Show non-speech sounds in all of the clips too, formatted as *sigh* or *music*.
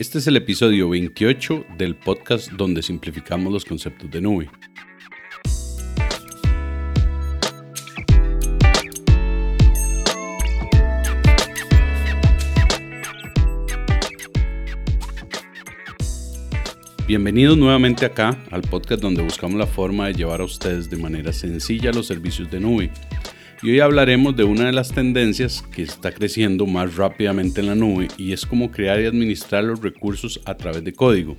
Este es el episodio 28 del podcast donde simplificamos los conceptos de nube. Bienvenidos nuevamente acá al podcast donde buscamos la forma de llevar a ustedes de manera sencilla los servicios de nube. Y hoy hablaremos de una de las tendencias que está creciendo más rápidamente en la nube y es cómo crear y administrar los recursos a través de código.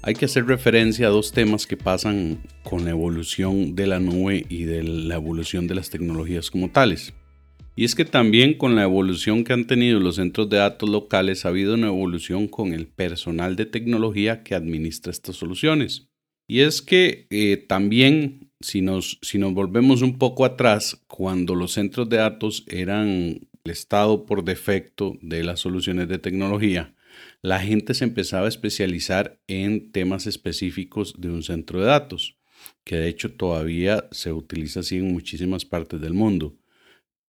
Hay que hacer referencia a dos temas que pasan con la evolución de la nube y de la evolución de las tecnologías como tales. Y es que también con la evolución que han tenido los centros de datos locales ha habido una evolución con el personal de tecnología que administra estas soluciones. Y es que eh, también si nos, volvemos un poco atrás, cuando los centros de datos eran el estado por defecto de las soluciones de tecnología, la gente se empezaba a especializar en temas específicos de un centro de datos, que de hecho todavía se utiliza así en muchísimas partes del mundo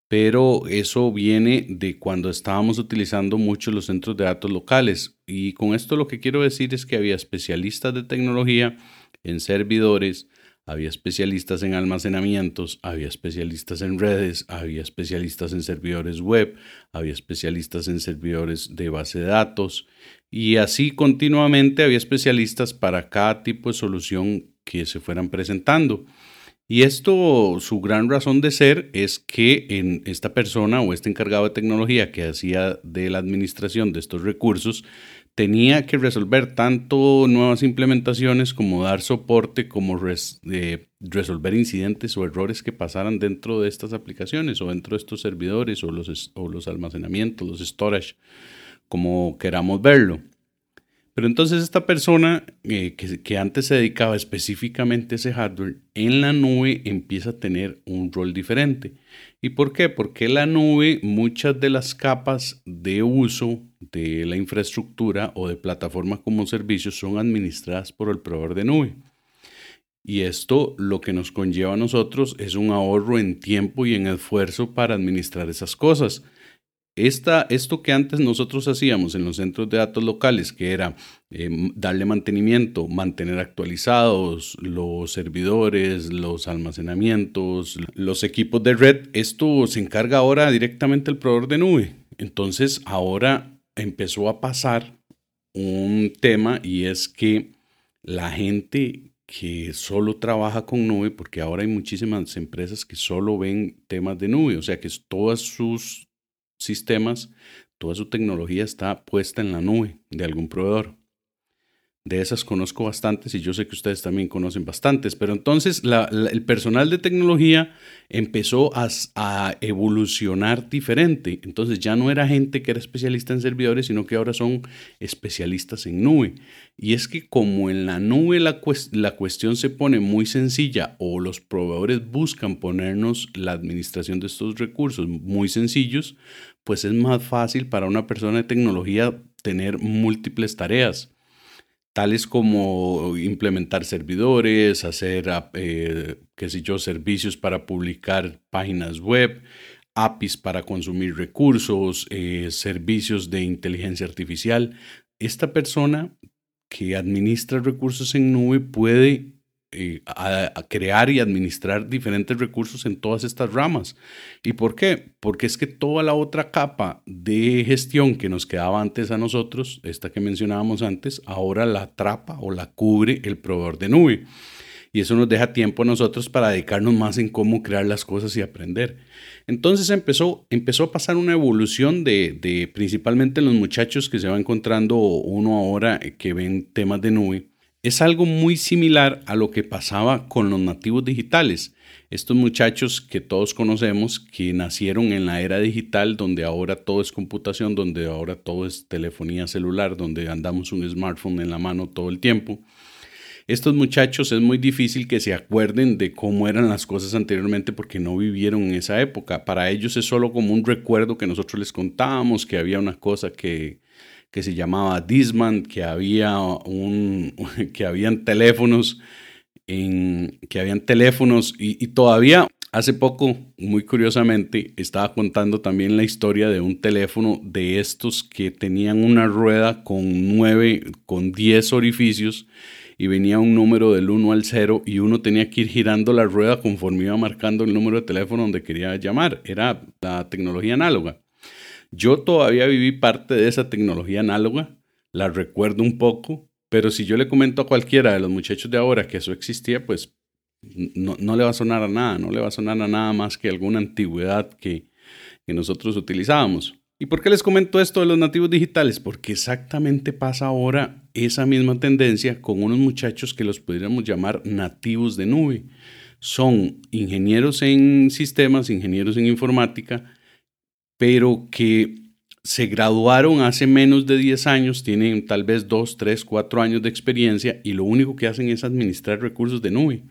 pero eso viene de cuando estábamos utilizando mucho los centros de datos locales. Y con esto lo que quiero decir es que había especialistas de tecnología en servidores, había especialistas en almacenamientos, había especialistas en redes, había especialistas en servidores web, había especialistas en servidores de base de datos y así continuamente había especialistas para cada tipo de solución que se fueran presentando. Y esto, su gran razón de ser es que en esta persona o este encargado de tecnología que hacía de la administración de estos recursos, tenía que resolver tanto nuevas implementaciones como dar soporte, como resolver incidentes o errores que pasaran dentro de estas aplicaciones o dentro de estos servidores o los, o los almacenamientos, los storage, como queramos verlo. Pero entonces esta persona eh, que, antes se dedicaba específicamente a ese hardware, en la nube empieza a tener un rol diferente. ¿Y por qué? Porque la nube, muchas de las capas de uso de la infraestructura o de plataforma como servicio son administradas por el proveedor de nube. Y esto lo que nos conlleva a nosotros es un ahorro en tiempo y en esfuerzo para administrar esas cosas esto que antes nosotros hacíamos en los centros de datos locales, que era em, darle mantenimiento, mantener actualizados los servidores, los almacenamientos, los equipos de red, esto se encarga ahora directamente el proveedor de nube. Entonces ahora empezó a pasar un tema y es que la gente que solo trabaja con nube, porque ahora hay muchísimas empresas que solo ven temas de nube, o sea que todas sus sistemas, toda su tecnología está puesta en la nube de algún proveedor. De esas conozco bastantes y yo sé que ustedes también conocen bastantes, pero entonces el personal de tecnología empezó a, evolucionar diferente. Entonces ya no era gente que era especialista en servidores, sino que ahora son especialistas en nube. Y es que como en la nube la cuestión se pone muy sencilla o los proveedores buscan ponernos la administración de estos recursos muy sencillos, pues es más fácil para una persona de tecnología tener múltiples tareas tales como implementar servidores, hacer, eh, sé yo, servicios para publicar páginas web, APIs para consumir recursos, eh, servicios de inteligencia artificial. Esta persona que administra recursos en nube puede eh, a, crear y administrar diferentes recursos en todas estas ramas. ¿Y por qué? Porque es que toda la otra capa de gestión que nos quedaba antes a nosotros, esta que mencionábamos antes, ahora la atrapa o la cubre el proveedor de nube. Y eso nos deja tiempo a nosotros para dedicarnos más en cómo crear las cosas y aprender. Entonces empezó, empezó a pasar una evolución de, de principalmente los muchachos que se va encontrando uno ahora que ven temas de nube es algo muy similar a lo que pasaba con los nativos digitales. Estos muchachos que todos conocemos, que nacieron en la era digital, donde ahora todo es computación, donde ahora todo es telefonía celular, donde andamos un smartphone en la mano todo el tiempo. Estos muchachos es muy difícil que se acuerden de cómo eran las cosas anteriormente porque no vivieron en esa época. Para ellos es solo como un recuerdo que nosotros les contábamos, que había una cosa que, que se llamaba Disman, que había un, *laughs* que habían teléfonos, en, que habían teléfonos y, todavía Hace poco, muy curiosamente, estaba contando también la historia de un teléfono de estos que tenían una rueda con nueve, con 10 orificios y venía un número del 1 al 0 y uno tenía que ir girando la rueda conforme iba marcando el número de teléfono donde quería llamar. Era la tecnología análoga. Yo todavía viví parte de esa tecnología análoga, la recuerdo un poco, pero si yo le comento a cualquiera de los muchachos de ahora que eso existía, pues no, no le va a sonar a nada, no le va a sonar a nada más que alguna antigüedad que, que nosotros utilizábamos. ¿Y por qué les comento esto de los nativos digitales? Porque exactamente pasa ahora esa misma tendencia con unos muchachos que los podríamos llamar nativos de nube. Son ingenieros en sistemas, ingenieros en informática, pero que se graduaron hace menos de 10 años, tienen tal vez 2, 3, 4 años de experiencia y lo único que hacen es administrar recursos de nube.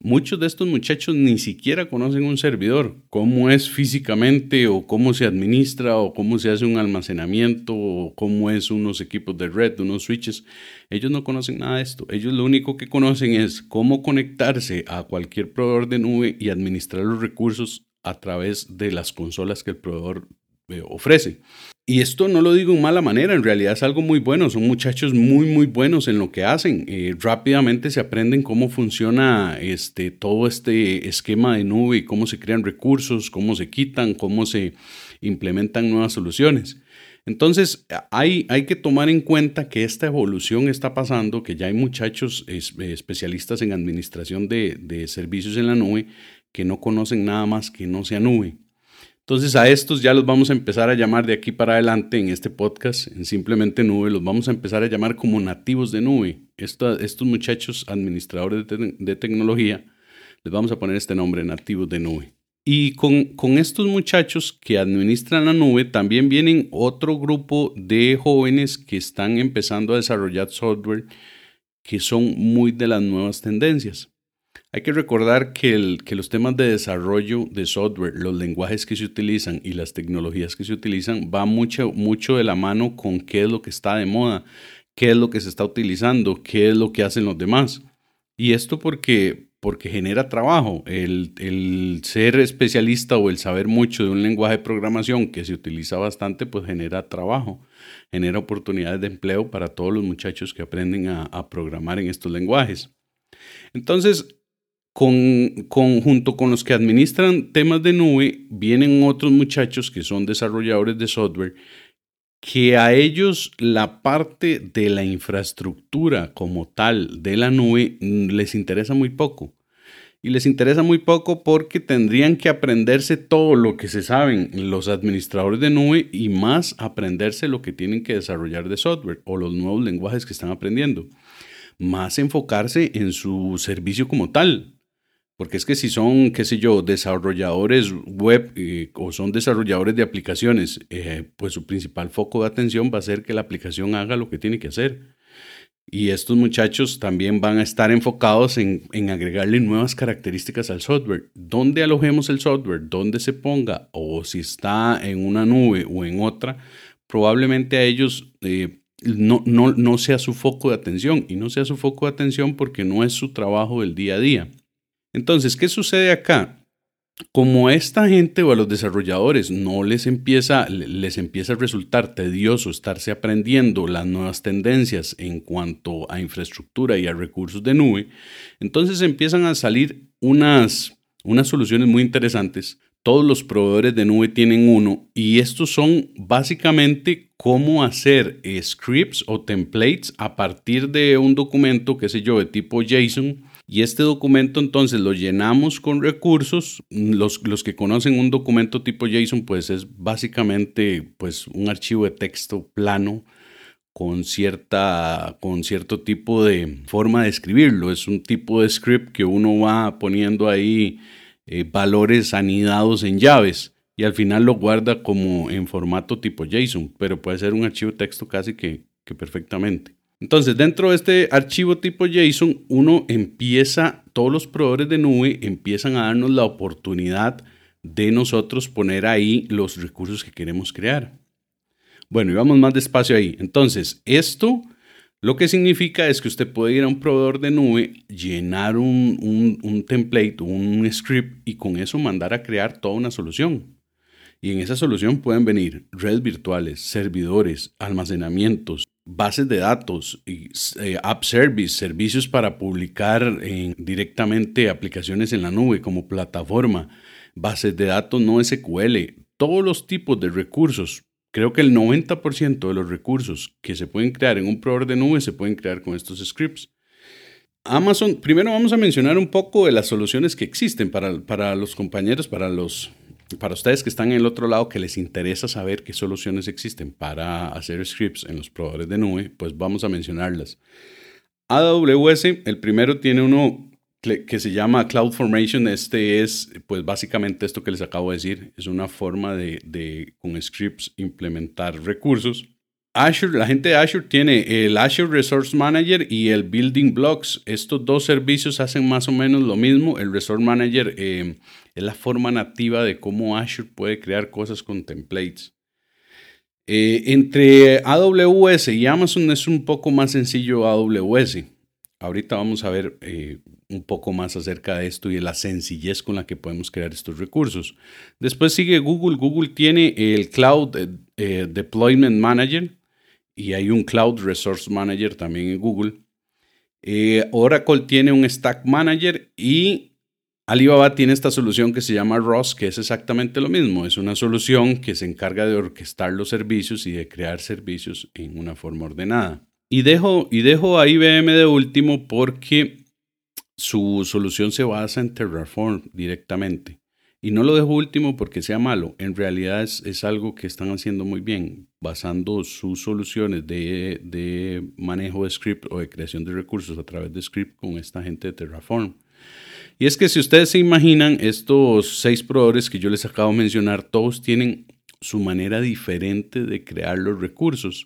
Muchos de estos muchachos ni siquiera conocen un servidor, cómo es físicamente o cómo se administra o cómo se hace un almacenamiento o cómo es unos equipos de red, unos switches. Ellos no conocen nada de esto. Ellos lo único que conocen es cómo conectarse a cualquier proveedor de nube y administrar los recursos a través de las consolas que el proveedor eh, ofrece. Y esto no lo digo en mala manera, en realidad es algo muy bueno, son muchachos muy muy buenos en lo que hacen. Eh, rápidamente se aprenden cómo funciona este, todo este esquema de nube cómo se crean recursos, cómo se quitan, cómo se implementan nuevas soluciones. Entonces, hay, hay que tomar en cuenta que esta evolución está pasando, que ya hay muchachos especialistas en administración de servicios en la nube que no conocen nada más que no sea nube. Entonces a estos ya los vamos a empezar a llamar de aquí para adelante en este podcast, en Simplemente Nube, los vamos a empezar a llamar como nativos de nube. estos muchachos administradores de, tecnología, les vamos a poner este nombre, nativos de nube. Y con, con estos muchachos que administran la nube, también vienen otro grupo de jóvenes que están empezando a desarrollar software que son muy de las nuevas tendencias. Hay que recordar que, los temas de desarrollo de software, los lenguajes que se utilizan y las tecnologías que se utilizan va mucho, mucho de la mano con qué es lo que está de moda, qué es lo que se está utilizando, qué es lo que hacen los demás. Y esto porque, porque genera trabajo. El, el ser especialista o el saber mucho de un lenguaje de programación que se utiliza bastante, pues genera trabajo, genera oportunidades de empleo para todos los muchachos que aprenden a, a programar en estos lenguajes. Entonces, con, junto con los que administran temas de nube, vienen otros muchachos que son desarrolladores de software, que a ellos la parte de la infraestructura como tal de la nube mm, les interesa muy poco. Y les interesa muy poco porque tendrían que aprenderse todo lo que se saben los administradores de nube y más aprenderse lo que tienen que desarrollar de software o los nuevos lenguajes que están aprendiendo. Más enfocarse en su servicio como tal, porque es que si son, qué sé yo, desarrolladores web eh, o son desarrolladores de aplicaciones, eh, pues su principal foco de atención va a ser que la aplicación haga lo que tiene que hacer. Y estos muchachos también van a estar enfocados en, en agregarle nuevas características al software. ¿Dónde alojemos el software? ¿Dónde se ponga? O si está en una nube o en otra, probablemente a ellos eh, no, no, no sea su foco de atención. Y no sea su foco de atención porque no es su trabajo del día a día. Entonces, ¿qué sucede acá? Como a esta gente o a los desarrolladores no les empieza, les empieza a resultar tedioso estarse aprendiendo las nuevas tendencias en cuanto a infraestructura y a recursos de nube, entonces empiezan a salir unas, unas soluciones muy interesantes. Todos los proveedores de nube tienen uno y estos son básicamente cómo hacer scripts o templates a partir de un documento, qué sé yo, de tipo JSON y este documento entonces lo llenamos con recursos. Los, los, que conocen un documento tipo JSON, pues es básicamente pues, un archivo de texto plano con, cierta, con cierto tipo de forma de escribirlo. Es un tipo de script que uno va poniendo ahí eh, valores anidados en llaves y al final lo guarda como en formato tipo JSON, pero puede ser un archivo de texto casi que, que perfectamente. Entonces, dentro de este archivo tipo JSON, uno empieza, todos los proveedores de nube empiezan a darnos la oportunidad de nosotros poner ahí los recursos que queremos crear. Bueno, y vamos más despacio ahí. Entonces, esto Lo que significa es que usted puede ir a un proveedor de nube, llenar un, un, template, un script y con eso mandar a crear toda una solución. Y en esa solución pueden venir redes virtuales, servidores, almacenamientos, bases de datos, eh, app service, servicios para publicar directamente aplicaciones en la nube como plataforma, bases de datos no SQL, todos los tipos de recursos. Creo que el 90% de los recursos que se pueden crear en un proveedor de nube se pueden crear con estos scripts. Amazon, primero vamos a mencionar un poco de las soluciones que existen para, para los compañeros, para los para ustedes que están en el otro lado, que les interesa saber qué soluciones existen para hacer scripts en los proveedores de nube, pues vamos a mencionarlas. AWS, el primero tiene uno que se llama CloudFormation. Este es, pues básicamente esto que les acabo de decir, es una forma de, con scripts implementar recursos. Azure, la gente de Azure tiene el Azure Resource Manager y el Building Blocks. Estos dos servicios hacen más o menos lo mismo. El Resource Manager eh, es la forma nativa de cómo Azure puede crear cosas con templates. Eh, entre AWS y Amazon es un poco más sencillo AWS. Ahorita vamos a ver eh, un poco más acerca de esto y de la sencillez con la que podemos crear estos recursos. Después sigue Google. Google tiene el Cloud Deployment Manager y hay un Cloud Resource Manager también en Google. Eh, Oracle tiene un Stack Manager y Alibaba tiene esta solución que se llama ROS, que es exactamente lo mismo. Es una solución que se encarga de orquestar los servicios y de crear servicios en una forma ordenada. Y dejo, y dejo a IBM de último porque su solución se basa en Terraform directamente. Y no lo dejo último porque sea malo, en realidad es, algo que están haciendo muy bien, basando sus soluciones de, de, manejo de script o de creación de recursos a través de script con esta gente de Terraform. Y es que si ustedes se imaginan, estos seis proveedores que yo les acabo de mencionar, todos tienen su manera diferente de crear los recursos.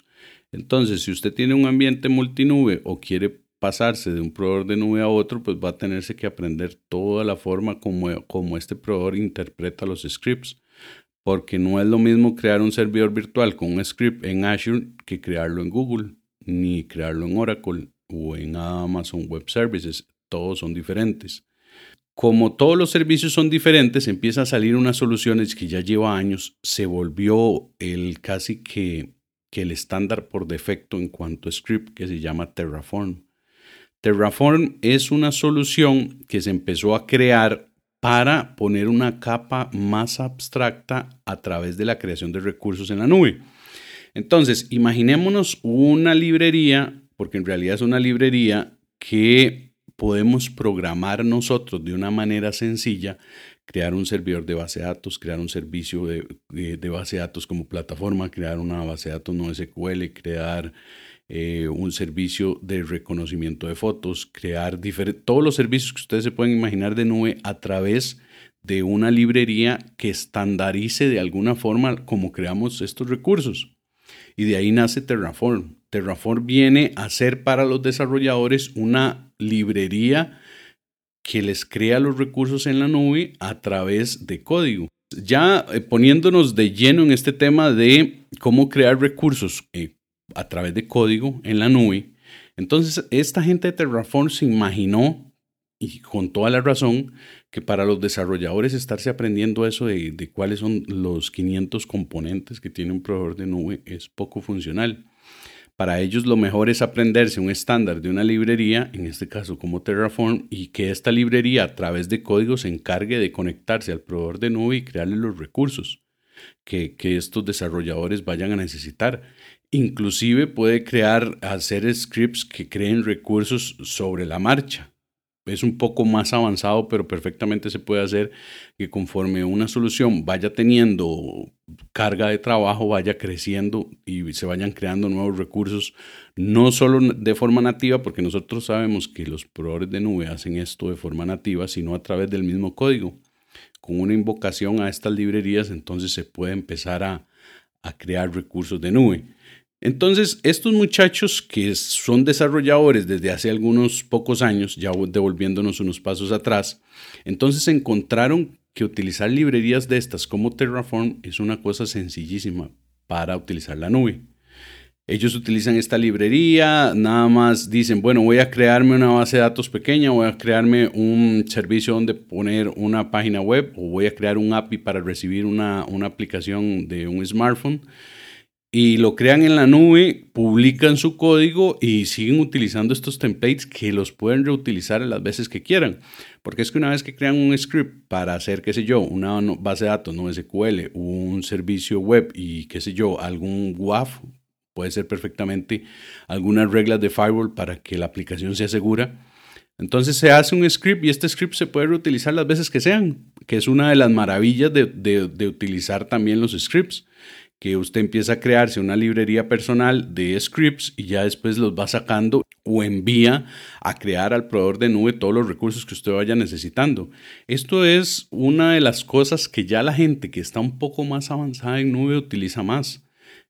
Entonces, si usted tiene un ambiente multinube o quiere pasarse de un proveedor de nube a otro, pues va a tenerse que aprender toda la forma como, como este proveedor interpreta los scripts. Porque no es lo mismo crear un servidor virtual con un script en Azure que crearlo en Google, ni crearlo en Oracle o en Amazon Web Services. Todos son diferentes. Como todos los servicios son diferentes, empieza a salir unas soluciones que ya lleva años, se volvió el casi que, que el estándar por defecto en cuanto a script que se llama Terraform. Terraform es una solución que se empezó a crear para poner una capa más abstracta a través de la creación de recursos en la nube. Entonces, imaginémonos una librería, porque en realidad es una librería que podemos programar nosotros de una manera sencilla, crear un servidor de base de datos, crear un servicio de, base de datos como plataforma, crear una base de datos no SQL, crear eh, un servicio de reconocimiento de fotos, crear todos los servicios que ustedes se pueden imaginar de nube a través de una librería que estandarice de alguna forma cómo creamos estos recursos. Y de ahí nace Terraform. Terraform viene a ser para los desarrolladores una librería que les crea los recursos en la nube a través de código. Ya eh, poniéndonos de lleno en este tema de cómo crear recursos eh, a través de código en la nube. Entonces, esta gente de Terraform se imaginó, y con toda la razón, que para los desarrolladores estarse aprendiendo eso de, de cuáles son los 500 componentes que tiene un proveedor de nube es poco funcional. Para ellos lo mejor es aprenderse un estándar de una librería, en este caso como Terraform, y que esta librería a través de código se encargue de conectarse al proveedor de nube y crearle los recursos que, que estos desarrolladores vayan a necesitar. Inclusive puede crear, hacer scripts que creen recursos sobre la marcha. Es un poco más avanzado, pero perfectamente se puede hacer que conforme una solución vaya teniendo carga de trabajo, vaya creciendo y se vayan creando nuevos recursos, no solo de forma nativa, porque nosotros sabemos que los proveedores de nube hacen esto de forma nativa, sino a través del mismo código. Con una invocación a estas librerías, entonces se puede empezar a, a crear recursos de nube. Entonces, estos muchachos que son desarrolladores desde hace algunos pocos años, ya devolviéndonos unos pasos atrás, entonces encontraron que utilizar librerías de estas como Terraform es una cosa sencillísima para utilizar la nube. Ellos utilizan esta librería, nada más dicen, bueno, voy a crearme una base de datos pequeña, voy a crearme un servicio donde poner una página web o voy a crear un API para recibir una, una aplicación de un smartphone y lo crean en la nube, publican su código y siguen utilizando estos templates que los pueden reutilizar las veces que quieran. Porque es que una vez que crean un script para hacer, qué sé yo, una base de datos no SQL, un servicio web y qué sé yo, algún WAF, puede ser perfectamente algunas reglas de firewall para que la aplicación sea segura. Entonces se hace un script y este script se puede reutilizar las veces que sean, que es una de las maravillas de, de utilizar también los scripts que usted empieza a crearse una librería personal de scripts y ya después los va sacando o envía a crear al proveedor de nube todos los recursos que usted vaya necesitando. Esto es una de las cosas que ya la gente que está un poco más avanzada en nube utiliza más.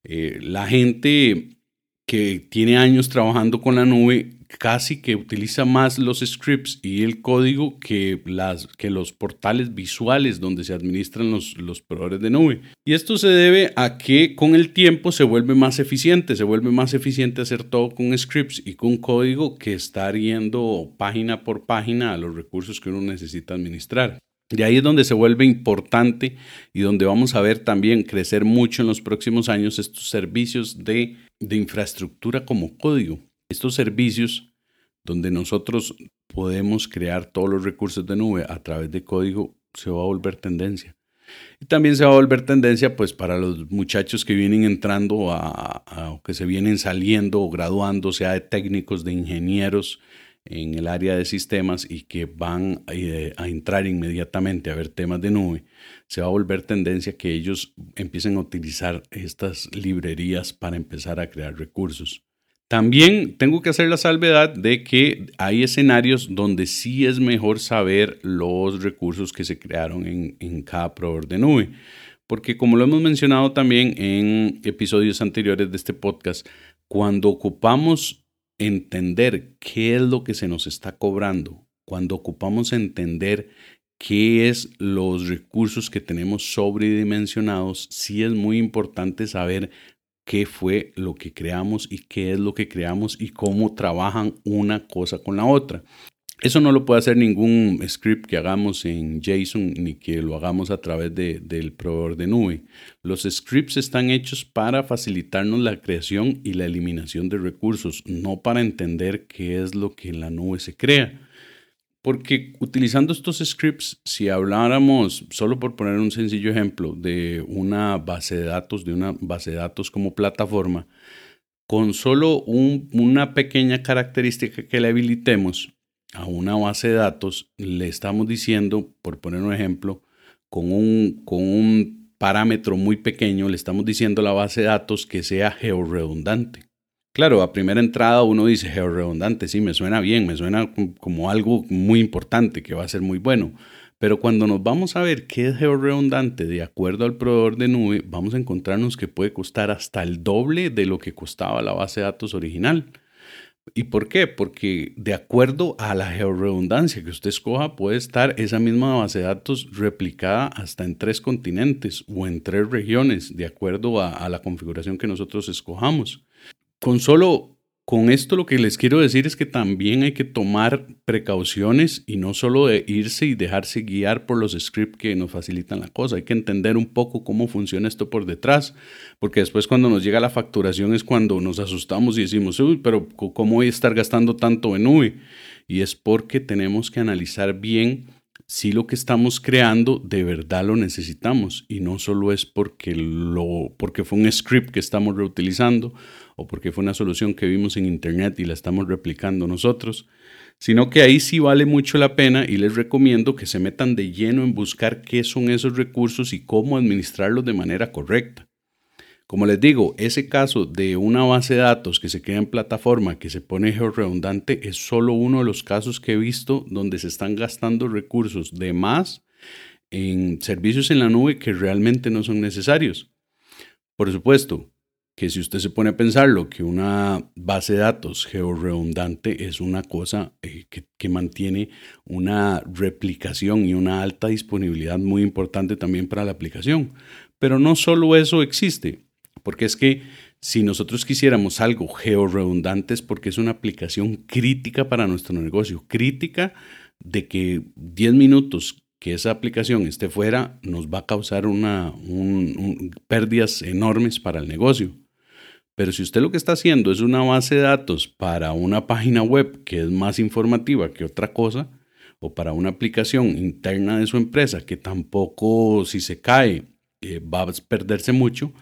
Eh, la gente que tiene años trabajando con la nube casi que utiliza más los scripts y el código que, las, que los portales visuales donde se administran los, los proveedores de nube. Y esto se debe a que con el tiempo se vuelve más eficiente, se vuelve más eficiente hacer todo con scripts y con código que estar yendo página por página a los recursos que uno necesita administrar. De ahí es donde se vuelve importante y donde vamos a ver también crecer mucho en los próximos años estos servicios de, de infraestructura como código. Estos servicios donde nosotros podemos crear todos los recursos de nube a través de código se va a volver tendencia. Y también se va a volver tendencia pues para los muchachos que vienen entrando a, a que se vienen saliendo o graduando, sea de técnicos, de ingenieros, en el área de sistemas y que van eh, a entrar inmediatamente a ver temas de nube, se va a volver tendencia que ellos empiecen a utilizar estas librerías para empezar a crear recursos. También tengo que hacer la salvedad de que hay escenarios donde sí es mejor saber los recursos que se crearon en, cada proveedor de nube. Porque como lo hemos mencionado también en episodios anteriores de este podcast, cuando ocupamos entender qué es lo que se nos está cobrando, cuando ocupamos entender qué es los recursos que tenemos sobredimensionados, sí es muy importante saber qué fue lo que creamos y qué es lo que creamos y cómo trabajan una cosa con la otra. Eso no lo puede hacer ningún script que hagamos en JSON ni que lo hagamos a través de, del proveedor de nube. Los scripts están hechos para facilitarnos la creación y la eliminación de recursos, no para entender qué es lo que en la nube se crea. Porque utilizando estos scripts, si habláramos, solo por poner un sencillo ejemplo, de una base de datos, de una base de datos como plataforma, con solo una pequeña característica que le habilitemos, a una base de datos, le estamos diciendo, por poner un ejemplo, con un, con un parámetro muy pequeño, le estamos diciendo a la base de datos que sea georredundante. Claro, a primera entrada uno dice georredundante, sí, me suena bien, me suena como algo muy importante, que va a ser muy bueno. Pero cuando nos vamos a ver qué es georredundante de acuerdo al proveedor de nube, vamos a encontrarnos que puede costar hasta el doble de lo que costaba la base de datos original. ¿Y por qué? Porque de acuerdo a la georredundancia que usted escoja, puede estar esa misma base de datos replicada hasta en tres continentes o en tres regiones, de acuerdo a, a la configuración que nosotros escojamos. Con solo con esto lo que les quiero decir es que también hay que tomar precauciones y no solo de irse y dejarse guiar por los scripts que nos facilitan la cosa. Hay que entender un poco cómo funciona esto por detrás, porque después cuando nos llega la facturación es cuando nos asustamos y decimos, uy, pero ¿cómo voy a estar gastando tanto en nube? Y es porque tenemos que analizar bien si lo que estamos creando de verdad lo necesitamos y no solo es porque, lo, porque fue un script que estamos reutilizando o porque fue una solución que vimos en internet y la estamos replicando nosotros, sino que ahí sí vale mucho la pena y les recomiendo que se metan de lleno en buscar qué son esos recursos y cómo administrarlos de manera correcta. Como les digo, ese caso de una base de datos que se crea en plataforma que se pone georredundante es solo uno de los casos que he visto donde se están gastando recursos de más en servicios en la nube que realmente no son necesarios. Por supuesto, que si usted se pone a pensarlo, que una base de datos georredundante es una cosa eh, que, mantiene una replicación y una alta disponibilidad muy importante también para la aplicación. Pero no solo eso existe, porque es que Si nosotros quisiéramos algo georredundante es porque es una aplicación crítica para nuestro negocio, crítica de que 10 minutos que esa aplicación esté fuera nos va a causar una, pérdidas enormes para el negocio. Pero si usted lo que está haciendo es una base de datos para una página web que es más informativa que otra cosa, o para una aplicación interna de su empresa que tampoco si se cae eh, va a perderse mucho,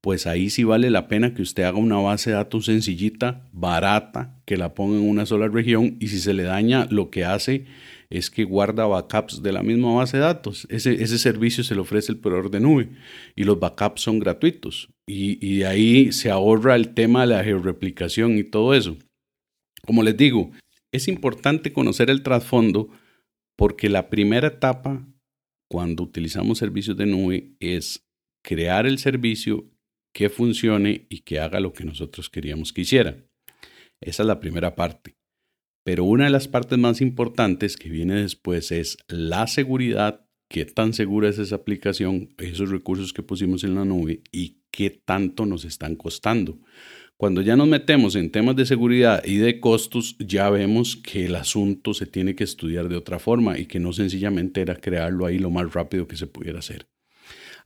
pues ahí sí vale la pena que usted haga una base de datos sencillita, barata, que la ponga en una sola región y si se le daña lo que hace es que guarda backups de la misma base de datos. Ese, ese servicio se le ofrece el proveedor de nube y los backups son gratuitos. Y, y ahí se ahorra el tema de la georreplicación y todo eso. Como les digo, es importante conocer el trasfondo porque la primera etapa cuando utilizamos servicios de nube es crear el servicio que funcione y que haga lo que nosotros queríamos que hiciera. Esa es la primera parte. Pero una de las partes más importantes que viene después es la seguridad, qué tan segura es esa aplicación, esos recursos que pusimos en la nube y qué tanto nos están costando. Cuando ya nos metemos en temas de seguridad y de costos, ya vemos que el asunto se tiene que estudiar de otra forma y que no sencillamente era crearlo ahí lo más rápido que se pudiera hacer.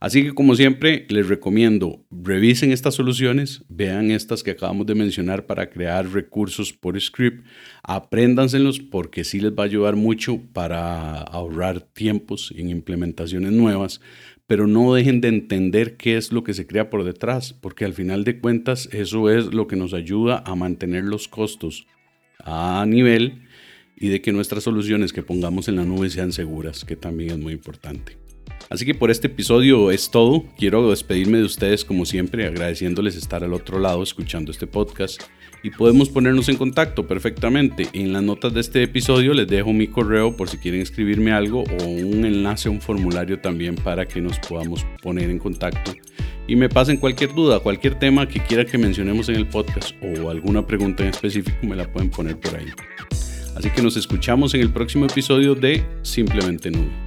Así que como siempre, les recomiendo, revisen estas soluciones, vean estas que acabamos de mencionar para crear recursos por script, apréndanselos porque sí les va a ayudar mucho para ahorrar tiempos en implementaciones nuevas, pero no dejen de entender qué es lo que se crea por detrás, porque al final de cuentas eso es lo que nos ayuda a mantener los costos a nivel y de que nuestras soluciones que pongamos en la nube sean seguras, que también es muy importante. Así que por este episodio es todo. Quiero despedirme de ustedes como siempre, agradeciéndoles estar al otro lado escuchando este podcast. Y podemos ponernos en contacto perfectamente. En las notas de este episodio les dejo mi correo por si quieren escribirme algo o un enlace a un formulario también para que nos podamos poner en contacto y me pasen cualquier duda, cualquier tema que quiera que mencionemos en el podcast o alguna pregunta en específico me la pueden poner por ahí. Así que nos escuchamos en el próximo episodio de Simplemente Nube.